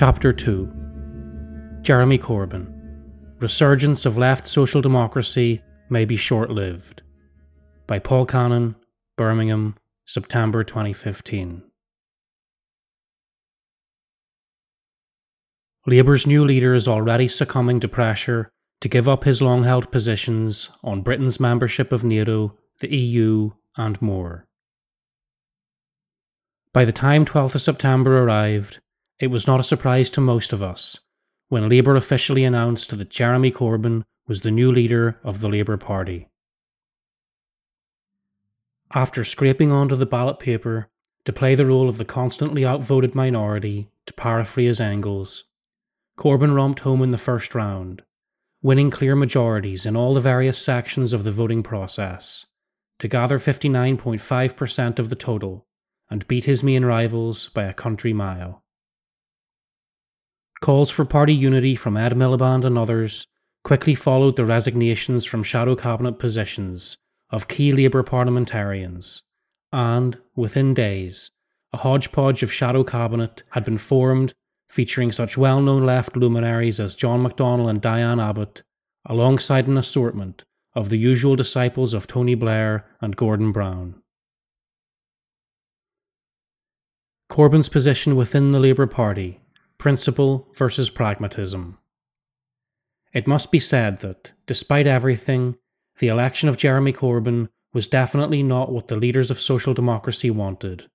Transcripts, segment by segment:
Chapter 2 Jeremy Corbyn Resurgence of Left Social Democracy May Be Short Lived by Paul Cannon, Birmingham, September 2015. Labour's new leader is already succumbing to pressure to give up his long held positions on Britain's membership of NATO, the EU, and more. By the time 12th of September arrived, it was not a surprise to most of us when Labour officially announced that Jeremy Corbyn was the new leader of the Labour Party. After scraping onto the ballot paper to play the role of the constantly outvoted minority, to paraphrase Engels, Corbyn romped home in the first round, winning clear majorities in all the various sections of the voting process, to gather 59.5% of the total and beat his main rivals by a country mile. Calls for party unity from Ed Miliband and others quickly followed the resignations from shadow cabinet positions of key Labour parliamentarians, and, within days, a hodgepodge of shadow cabinet had been formed featuring such well known left luminaries as John McDonnell and Diane Abbott, alongside an assortment of the usual disciples of Tony Blair and Gordon Brown. Corbyn's position within the Labour Party principle versus pragmatism. It must be said that, despite everything, the election of Jeremy Corbyn was definitely not what the leaders of social democracy wanted.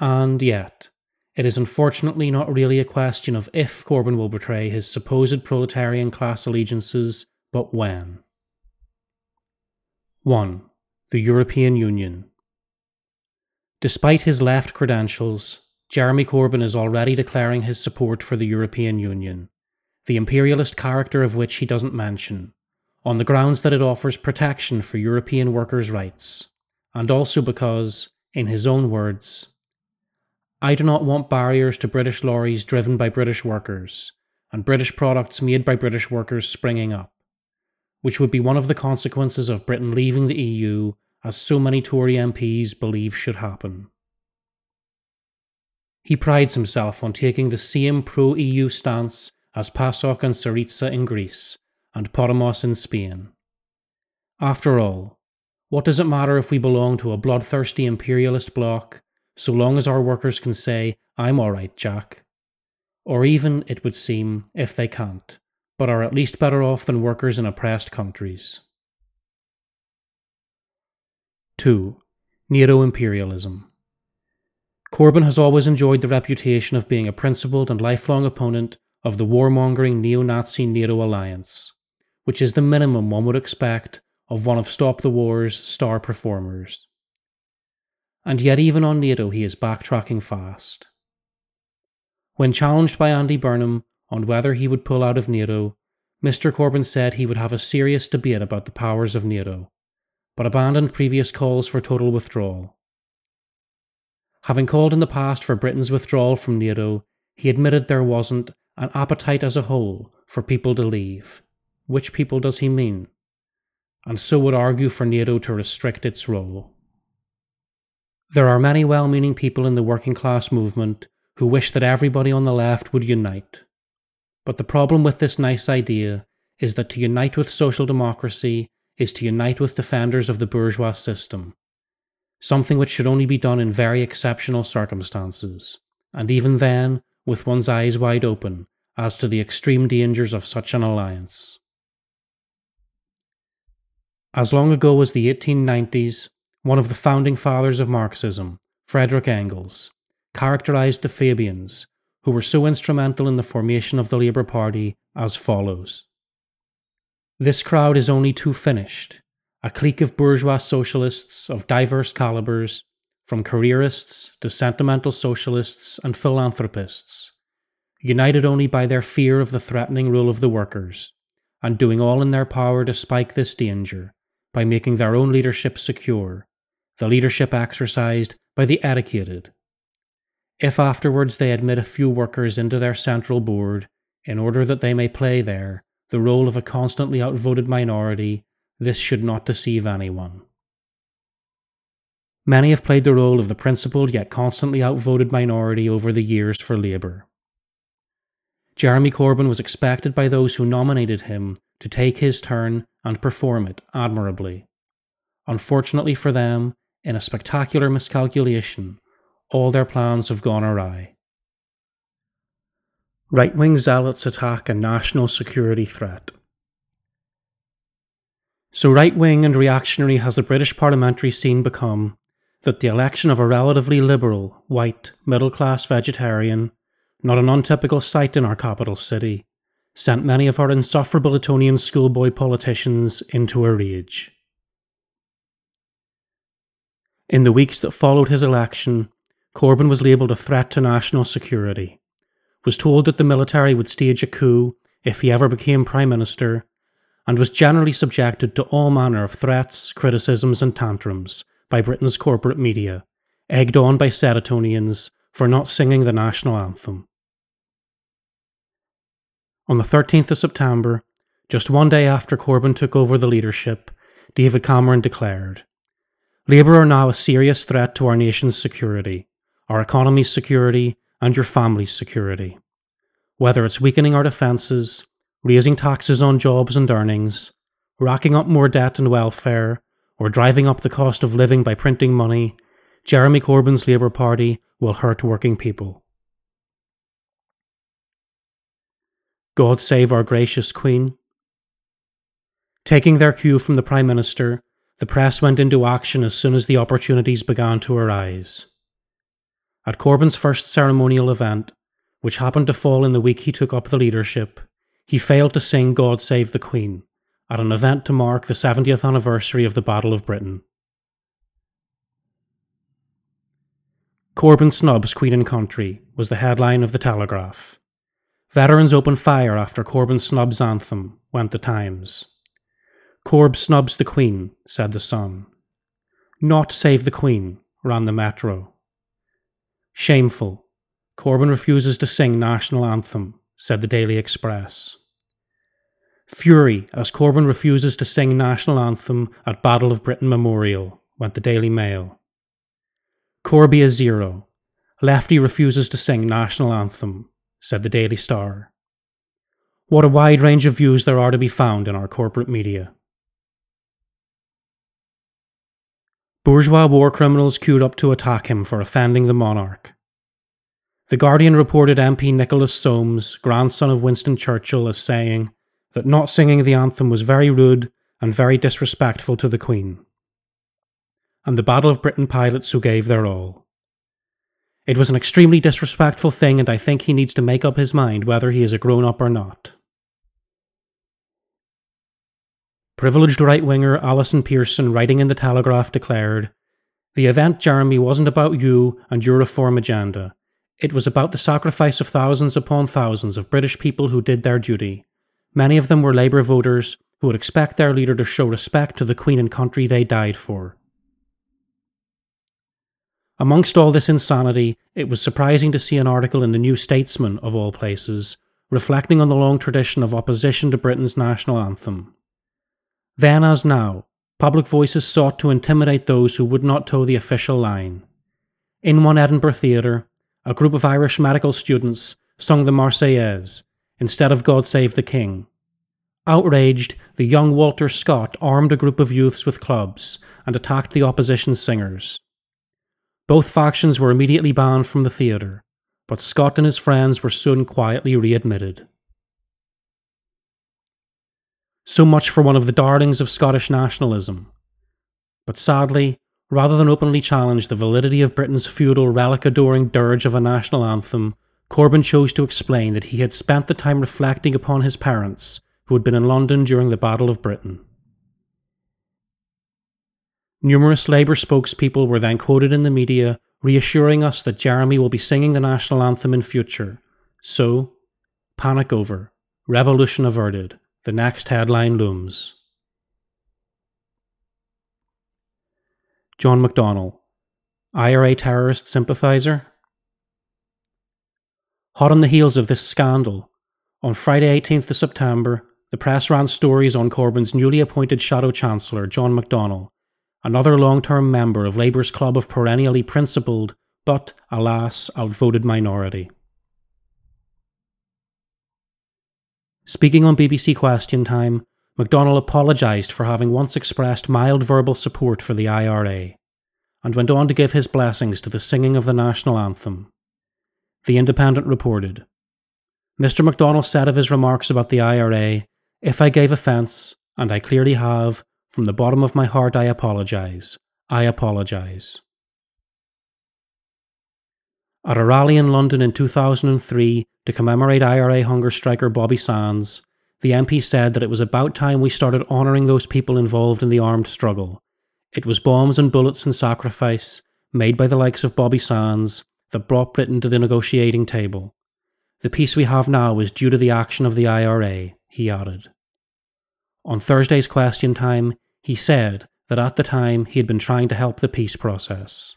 And yet, it is unfortunately not really a question of if Corbyn will betray his supposed proletarian class allegiances, but when. 1. The European Union. Despite his left credentials, Jeremy Corbyn is already declaring his support for the European Union, the imperialist character of which he doesn't mention, on the grounds that it offers protection for European workers' rights, and also because, in his own words, I do not want barriers to British lorries driven by British workers, and British products made by British workers springing up, which would be one of the consequences of Britain leaving the EU as so many Tory MPs believe should happen. He prides himself on taking the same pro EU stance as PASOK and Syriza in Greece and Podemos in Spain. After all, what does it matter if we belong to a bloodthirsty imperialist bloc so long as our workers can say, I'm alright, Jack? Or even, it would seem, if they can't, but are at least better off than workers in oppressed countries. 2. Neo imperialism. Corbyn has always enjoyed the reputation of being a principled and lifelong opponent of the warmongering neo Nazi NATO alliance, which is the minimum one would expect of one of Stop the War's star performers. And yet, even on NATO, he is backtracking fast. When challenged by Andy Burnham on whether he would pull out of NATO, Mr. Corbyn said he would have a serious debate about the powers of NATO but abandoned previous calls for total withdrawal. Having called in the past for Britain's withdrawal from NATO, he admitted there wasn't an appetite as a whole for people to leave. Which people does he mean? And so would argue for NATO to restrict its role. There are many well meaning people in the working class movement who wish that everybody on the left would unite. But the problem with this nice idea is that to unite with social democracy is to unite with defenders of the bourgeois system, something which should only be done in very exceptional circumstances, and even then with one's eyes wide open as to the extreme dangers of such an alliance. As long ago as the 1890s, one of the founding fathers of Marxism, Frederick Engels, characterized the Fabians, who were so instrumental in the formation of the Labour Party, as follows. This crowd is only too finished, a clique of bourgeois socialists of diverse calibers, from careerists to sentimental socialists and philanthropists, united only by their fear of the threatening rule of the workers, and doing all in their power to spike this danger by making their own leadership secure, the leadership exercised by the educated. If afterwards they admit a few workers into their central board in order that they may play there the role of a constantly outvoted minority, this should not deceive anyone. Many have played the role of the principled yet constantly outvoted minority over the years for Labour. Jeremy Corbyn was expected by those who nominated him to take his turn and perform it admirably. Unfortunately for them, in a spectacular miscalculation, all their plans have gone awry. Right wing zealots attack a national security threat. So right wing and reactionary has the British parliamentary scene become that the election of a relatively liberal, white, middle class vegetarian, not an untypical sight in our capital city, sent many of our insufferable Etonian schoolboy politicians into a rage. In the weeks that followed his election, Corbyn was labelled a threat to national security, was told that the military would stage a coup if he ever became Prime Minister, and was generally subjected to all manner of threats, criticisms, and tantrums by Britain's corporate media, egged on by said Etonians for not singing the national anthem. On the 13th of September, just one day after Corbyn took over the leadership, David Cameron declared Labour are now a serious threat to our nation's security, our economy's security, and your family's security. Whether it's weakening our defences, raising taxes on jobs and earnings, racking up more debt and welfare, or driving up the cost of living by printing money, Jeremy Corbyn's Labour Party will hurt working people. God save our gracious Queen. Taking their cue from the Prime Minister, the press went into action as soon as the opportunities began to arise. At Corbyn's first ceremonial event, which happened to fall in the week he took up the leadership, he failed to sing God Save the Queen at an event to mark the 70th anniversary of the Battle of Britain. Corbyn snubs Queen and Country was the headline of the Telegraph. Veterans open fire after Corbyn snubs anthem, went the Times. Corb snubs the Queen, said the Sun. Not save the Queen, ran the Metro. Shameful. Corbyn refuses to sing national anthem, said the Daily Express. Fury as Corbyn refuses to sing national anthem at Battle of Britain Memorial, went the Daily Mail. Corby a zero. Lefty refuses to sing national anthem, said the Daily Star. What a wide range of views there are to be found in our corporate media. Bourgeois war criminals queued up to attack him for offending the monarch. The Guardian reported MP Nicholas Soames, grandson of Winston Churchill, as saying that not singing the anthem was very rude and very disrespectful to the Queen. And the Battle of Britain pilots who gave their all. It was an extremely disrespectful thing, and I think he needs to make up his mind whether he is a grown up or not. Privileged right winger Allison Pearson, writing in the Telegraph, declared The event, Jeremy, wasn't about you and your reform agenda. It was about the sacrifice of thousands upon thousands of British people who did their duty. Many of them were Labour voters who would expect their leader to show respect to the Queen and country they died for. Amongst all this insanity, it was surprising to see an article in the New Statesman, of all places, reflecting on the long tradition of opposition to Britain's national anthem. Then, as now, public voices sought to intimidate those who would not toe the official line. In one Edinburgh theatre, a group of Irish medical students sung the Marseillaise instead of God Save the King. Outraged, the young Walter Scott armed a group of youths with clubs and attacked the opposition singers. Both factions were immediately banned from the theatre, but Scott and his friends were soon quietly readmitted. So much for one of the darlings of Scottish nationalism. But sadly, rather than openly challenge the validity of Britain's feudal relic adoring dirge of a national anthem, Corbyn chose to explain that he had spent the time reflecting upon his parents, who had been in London during the Battle of Britain. Numerous Labour spokespeople were then quoted in the media reassuring us that Jeremy will be singing the national anthem in future. So, panic over, revolution averted, the next headline looms. John McDonnell, IRA terrorist sympathiser? Hot on the heels of this scandal, on Friday 18th of September, the press ran stories on Corbyn's newly appointed Shadow Chancellor, John McDonnell, another long term member of Labour's club of perennially principled, but, alas, outvoted minority. Speaking on BBC Question Time, McDonnell apologised for having once expressed mild verbal support for the IRA, and went on to give his blessings to the singing of the national anthem. The Independent reported Mr. McDonnell said of his remarks about the IRA, If I gave offence, and I clearly have, from the bottom of my heart I apologise. I apologise. At a rally in London in 2003 to commemorate IRA hunger striker Bobby Sands, the MP said that it was about time we started honouring those people involved in the armed struggle. It was bombs and bullets and sacrifice, made by the likes of Bobby Sands, that brought Britain to the negotiating table. The peace we have now is due to the action of the IRA, he added. On Thursday's question time, he said that at the time he had been trying to help the peace process.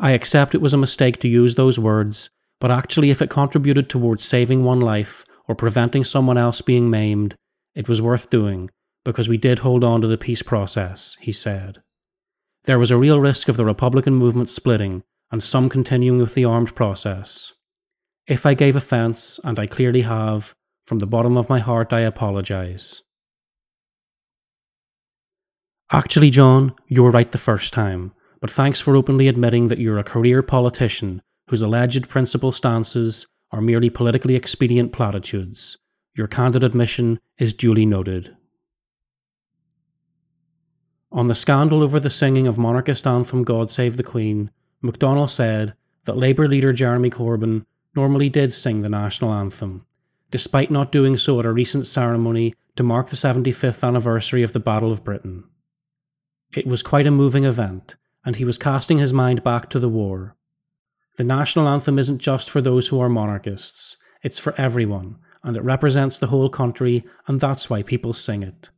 I accept it was a mistake to use those words, but actually, if it contributed towards saving one life or preventing someone else being maimed, it was worth doing because we did hold on to the peace process, he said. There was a real risk of the Republican movement splitting and some continuing with the armed process. If I gave offence, and I clearly have, from the bottom of my heart I apologise. Actually, John, you were right the first time but thanks for openly admitting that you're a career politician whose alleged principal stances are merely politically expedient platitudes. Your candid admission is duly noted. On the scandal over the singing of monarchist anthem God Save the Queen, McDonnell said that Labour leader Jeremy Corbyn normally did sing the national anthem, despite not doing so at a recent ceremony to mark the 75th anniversary of the Battle of Britain. It was quite a moving event, and he was casting his mind back to the war. The national anthem isn't just for those who are monarchists, it's for everyone, and it represents the whole country, and that's why people sing it.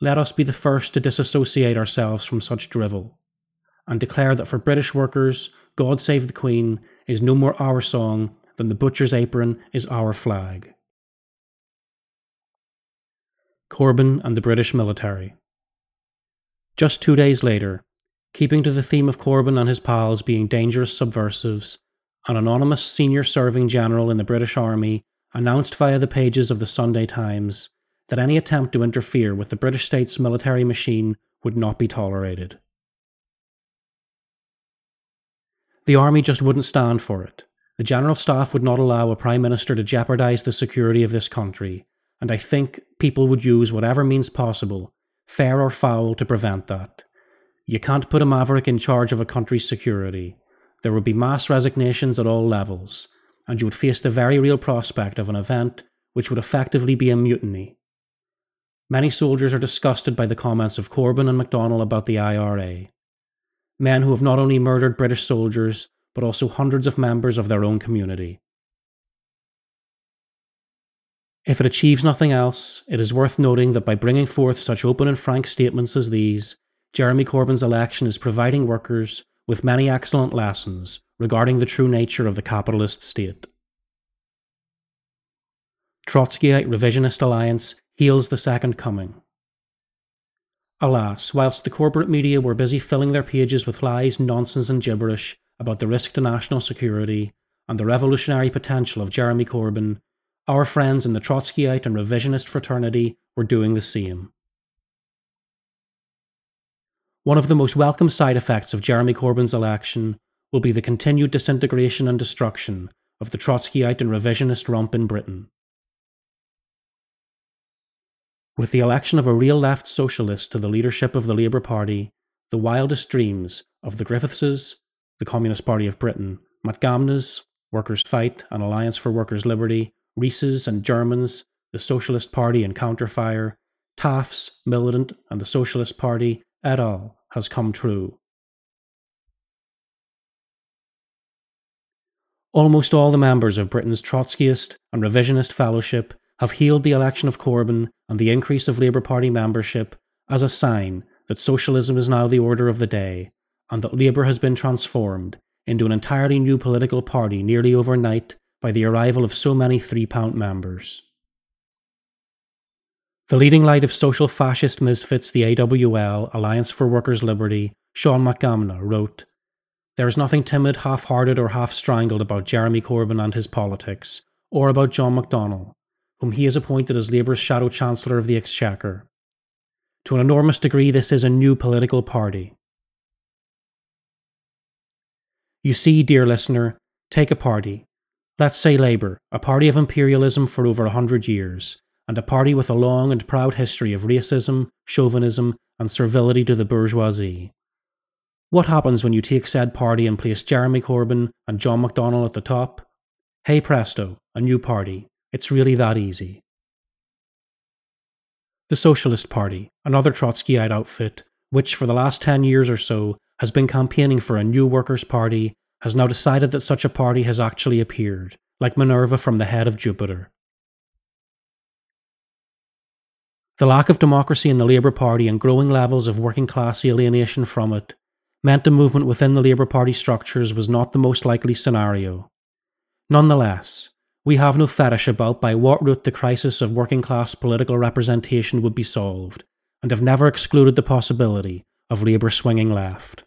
Let us be the first to disassociate ourselves from such drivel, and declare that for British workers, God Save the Queen is no more our song than the butcher's apron is our flag. Corbyn and the British military. Just two days later, Keeping to the theme of Corbyn and his pals being dangerous subversives, an anonymous senior serving general in the British Army announced via the pages of the Sunday Times that any attempt to interfere with the British state's military machine would not be tolerated. The army just wouldn't stand for it. The General Staff would not allow a Prime Minister to jeopardise the security of this country, and I think people would use whatever means possible, fair or foul, to prevent that. You can't put a maverick in charge of a country's security. There would be mass resignations at all levels, and you would face the very real prospect of an event which would effectively be a mutiny. Many soldiers are disgusted by the comments of Corbyn and McDonnell about the IRA. Men who have not only murdered British soldiers, but also hundreds of members of their own community. If it achieves nothing else, it is worth noting that by bringing forth such open and frank statements as these, Jeremy Corbyn's election is providing workers with many excellent lessons regarding the true nature of the capitalist state. Trotskyite Revisionist Alliance heals the Second Coming. Alas, whilst the corporate media were busy filling their pages with lies, nonsense, and gibberish about the risk to national security and the revolutionary potential of Jeremy Corbyn, our friends in the Trotskyite and revisionist fraternity were doing the same. One of the most welcome side effects of Jeremy Corbyn's election will be the continued disintegration and destruction of the Trotskyite and revisionist rump in Britain. With the election of a real left socialist to the leadership of the Labour Party, the wildest dreams of the Griffithses, the Communist Party of Britain, Matgamnas, Workers' Fight and Alliance for Workers' Liberty, Reeses and Germans, the Socialist Party and Counterfire, Taaffe's, Militant, and the Socialist Party, et al., has come true. Almost all the members of Britain's Trotskyist and Revisionist Fellowship have hailed the election of Corbyn and the increase of Labour Party membership as a sign that socialism is now the order of the day and that Labour has been transformed into an entirely new political party nearly overnight by the arrival of so many three pound members. The leading light of social fascist misfits, the AWL, Alliance for Workers' Liberty, Sean Matgamna, wrote There is nothing timid, half hearted, or half strangled about Jeremy Corbyn and his politics, or about John McDonnell, whom he has appointed as Labour's Shadow Chancellor of the Exchequer. To an enormous degree, this is a new political party. You see, dear listener, take a party. Let's say Labour, a party of imperialism for over a hundred years, and a party with a long and proud history of racism, chauvinism, and servility to the bourgeoisie. What happens when you take said party and place Jeremy Corbyn and John McDonnell at the top? Hey presto, a new party. It's really that easy. The Socialist Party, another Trotskyite outfit, which for the last 10 years or so has been campaigning for a new workers' party, has now decided that such a party has actually appeared, like Minerva from the head of Jupiter. The lack of democracy in the Labour Party and growing levels of working class alienation from it meant the movement within the Labour Party structures was not the most likely scenario. Nonetheless, we have no fetish about by what route the crisis of working class political representation would be solved, and have never excluded the possibility of Labour swinging left.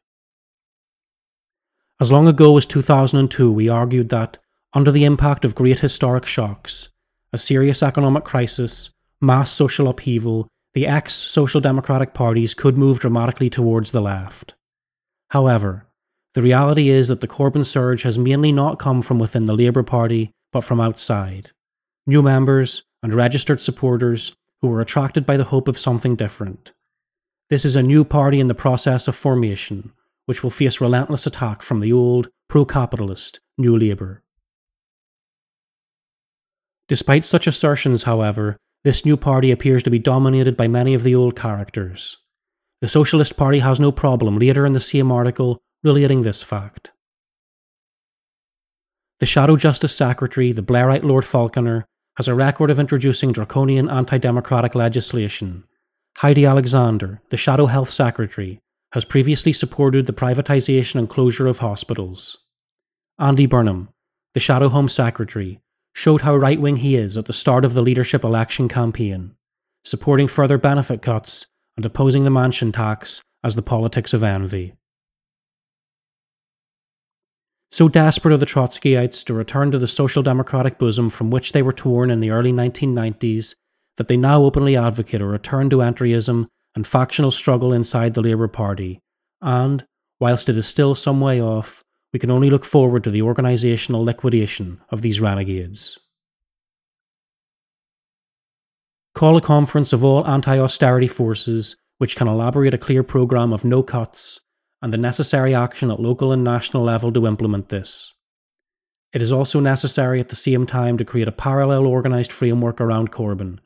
As long ago as 2002, we argued that, under the impact of great historic shocks, a serious economic crisis, mass social upheaval, the ex Social Democratic parties could move dramatically towards the left. However, the reality is that the Corbyn surge has mainly not come from within the Labour Party, but from outside. New members and registered supporters who were attracted by the hope of something different. This is a new party in the process of formation, which will face relentless attack from the old, pro capitalist New Labour. Despite such assertions, however, this new party appears to be dominated by many of the old characters. The Socialist Party has no problem later in the same article relating this fact. The Shadow Justice Secretary, the Blairite Lord Falconer, has a record of introducing draconian anti democratic legislation. Heidi Alexander, the Shadow Health Secretary, has previously supported the privatisation and closure of hospitals. Andy Burnham, the Shadow Home Secretary, showed how right wing he is at the start of the leadership election campaign, supporting further benefit cuts and opposing the mansion tax as the politics of envy. So desperate are the Trotskyites to return to the social democratic bosom from which they were torn in the early 1990s that they now openly advocate a return to entryism and factional struggle inside the Labour Party, and, whilst it is still some way off, we can only look forward to the organisational liquidation of these renegades. Call a conference of all anti austerity forces which can elaborate a clear programme of no cuts and the necessary action at local and national level to implement this. It is also necessary at the same time to create a parallel organised framework around Corbyn,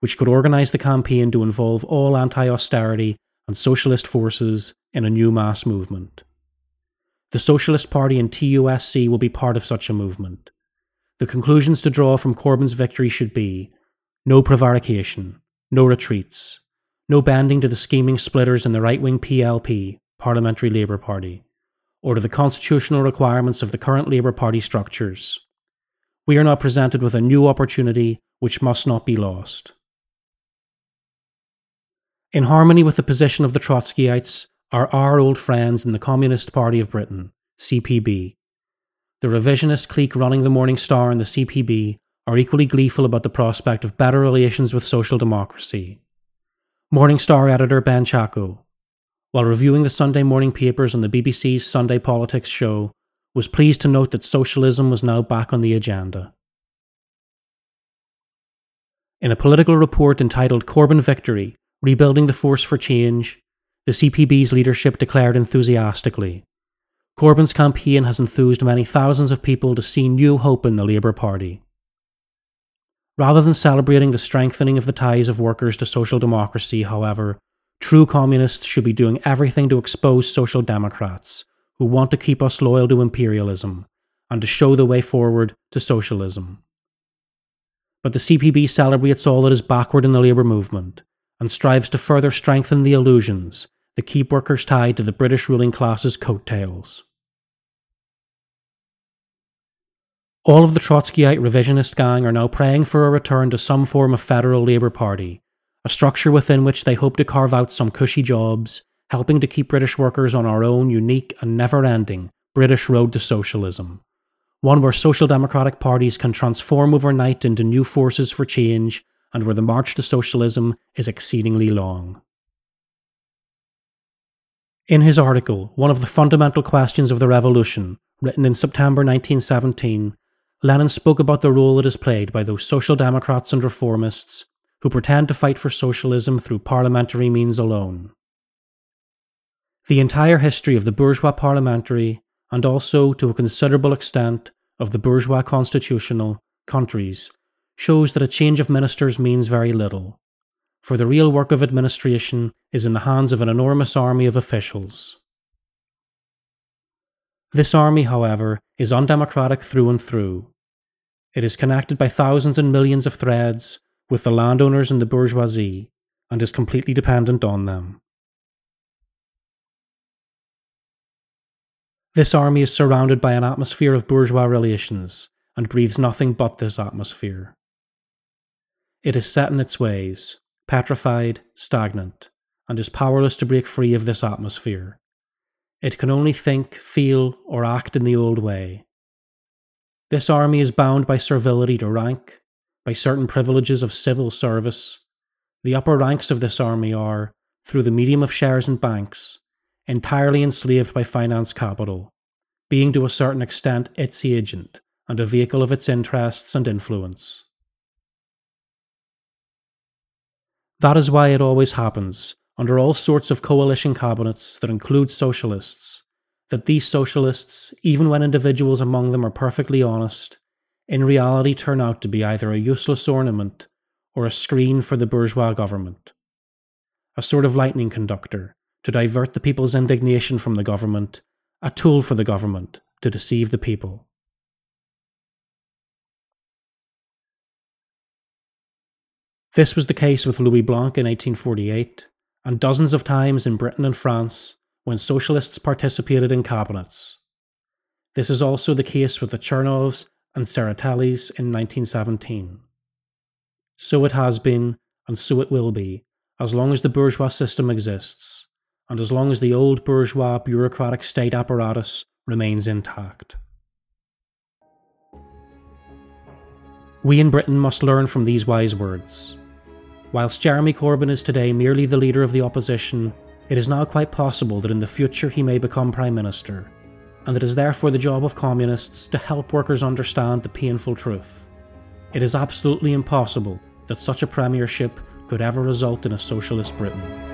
which could organise the campaign to involve all anti austerity and socialist forces in a new mass movement. The Socialist Party and TUSC will be part of such a movement. The conclusions to draw from Corbyn's victory should be no prevarication, no retreats, no bending to the scheming splitters in the right wing PLP, Parliamentary Labour Party, or to the constitutional requirements of the current Labour Party structures. We are now presented with a new opportunity which must not be lost. In harmony with the position of the Trotskyites are our old friends in the Communist Party of Britain, CPB. The revisionist clique running the Morning Star and the CPB are equally gleeful about the prospect of better relations with social democracy. Morning Star editor Ben Chacko, while reviewing the Sunday morning papers on the BBC's Sunday Politics show, was pleased to note that socialism was now back on the agenda. In a political report entitled Corbyn Victory Rebuilding the Force for Change, the CPB's leadership declared enthusiastically Corbyn's campaign has enthused many thousands of people to see new hope in the Labour Party. Rather than celebrating the strengthening of the ties of workers to social democracy, however, true communists should be doing everything to expose social democrats who want to keep us loyal to imperialism and to show the way forward to socialism. But the CPB celebrates all that is backward in the labour movement and strives to further strengthen the illusions that keep workers tied to the British ruling class's coattails. All of the Trotskyite revisionist gang are now praying for a return to some form of federal Labour Party, a structure within which they hope to carve out some cushy jobs, helping to keep British workers on our own unique and never ending British road to socialism, one where social democratic parties can transform overnight into new forces for change and where the march to socialism is exceedingly long. In his article, One of the Fundamental Questions of the Revolution, written in September 1917, Lenin spoke about the role it has played by those social democrats and reformists who pretend to fight for socialism through parliamentary means alone. The entire history of the bourgeois parliamentary, and also to a considerable extent of the bourgeois constitutional, countries shows that a change of ministers means very little, for the real work of administration is in the hands of an enormous army of officials. This army, however, is undemocratic through and through. It is connected by thousands and millions of threads with the landowners and the bourgeoisie, and is completely dependent on them. This army is surrounded by an atmosphere of bourgeois relations and breathes nothing but this atmosphere. It is set in its ways, petrified, stagnant, and is powerless to break free of this atmosphere. It can only think, feel, or act in the old way. This army is bound by servility to rank, by certain privileges of civil service. The upper ranks of this army are, through the medium of shares and banks, entirely enslaved by finance capital, being to a certain extent its agent and a vehicle of its interests and influence. That is why it always happens, under all sorts of coalition cabinets that include socialists, that these socialists, even when individuals among them are perfectly honest, in reality turn out to be either a useless ornament or a screen for the bourgeois government. A sort of lightning conductor to divert the people's indignation from the government, a tool for the government to deceive the people. This was the case with Louis Blanc in 1848, and dozens of times in Britain and France when socialists participated in cabinets. This is also the case with the Chernovs and Tseretelis in 1917. So it has been, and so it will be, as long as the bourgeois system exists, and as long as the old bourgeois bureaucratic state apparatus remains intact. We in Britain must learn from these wise words. Whilst Jeremy Corbyn is today merely the leader of the opposition, it is now quite possible that in the future he may become Prime Minister, and it is therefore the job of communists to help workers understand the painful truth. It is absolutely impossible that such a premiership could ever result in a socialist Britain.